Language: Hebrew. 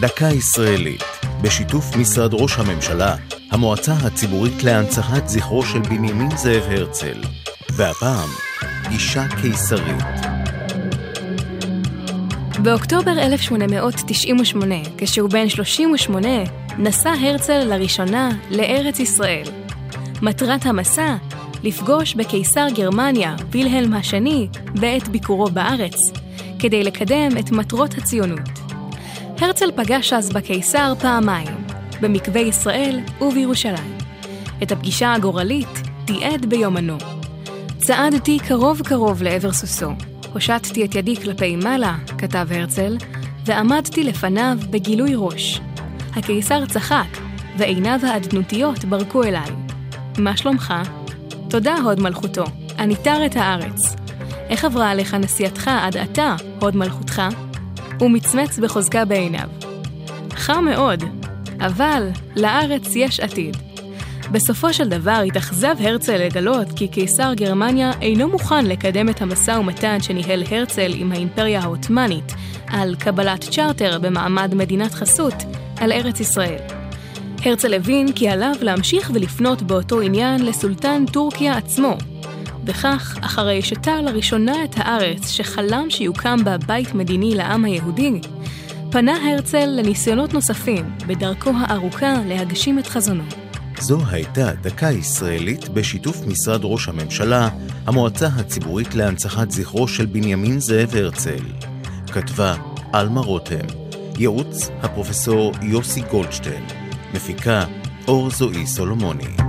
דקה ישראלית, בשיתוף משרד ראש הממשלה, המועצה הציבורית להנצחת זכרו של בנימין זאב הרצל, והפעם, אישה קיסרית. באוקטובר 1898, כשהוא בן 38, נסע הרצל לראשונה לארץ ישראל. מטרת המסע לפגוש בקיסר גרמניה, וילהלם השני, בעת ביקורו בארץ, כדי לקדם את מטרות הציונות. הרצל פגש אז בקיסר פעמיים, במקווה ישראל ובירושלים. את הפגישה הגורלית תיעד ביומנו. צעדתי קרוב קרוב לעבר סוסו, הושטתי את ידי כלפי מעלה, כתב הרצל, ועמדתי לפניו בגילוי ראש. הקיסר צחק, ועיניו האדנותיות ברקו אליי. מה שלומך? תודה, הוד מלכותו, אני תר את הארץ. איך עברה עליך נסיעתך עד עתה, הוד מלכותך? הוא מצמץ בחוזקה בעיניו. חם מאוד, אבל לארץ יש עתיד. בסופו של דבר התאכזב הרצל לגלות כי קיסר גרמניה אינו מוכן לקדם את המשא ומתן שניהל הרצל עם האימפריה העות'מאנית על קבלת צ'רטר במעמד מדינת חסות על ארץ ישראל. הרצל הבין כי עליו להמשיך ולפנות באותו עניין לסולטן טורקיה עצמו. וכך, אחרי שתר לראשונה את הארץ שחלם שיוקם בה בית מדיני לעם היהודי, פנה הרצל לניסיונות נוספים בדרכו הארוכה להגשים את חזונו. זו הייתה דקה ישראלית בשיתוף משרד ראש הממשלה, המועצה הציבורית להנצחת זכרו של בנימין זאב הרצל. כתבה עלמה רותם, ייעוץ הפרופסור יוסי גולדשטיין, מפיקה אור זועי סולומוני.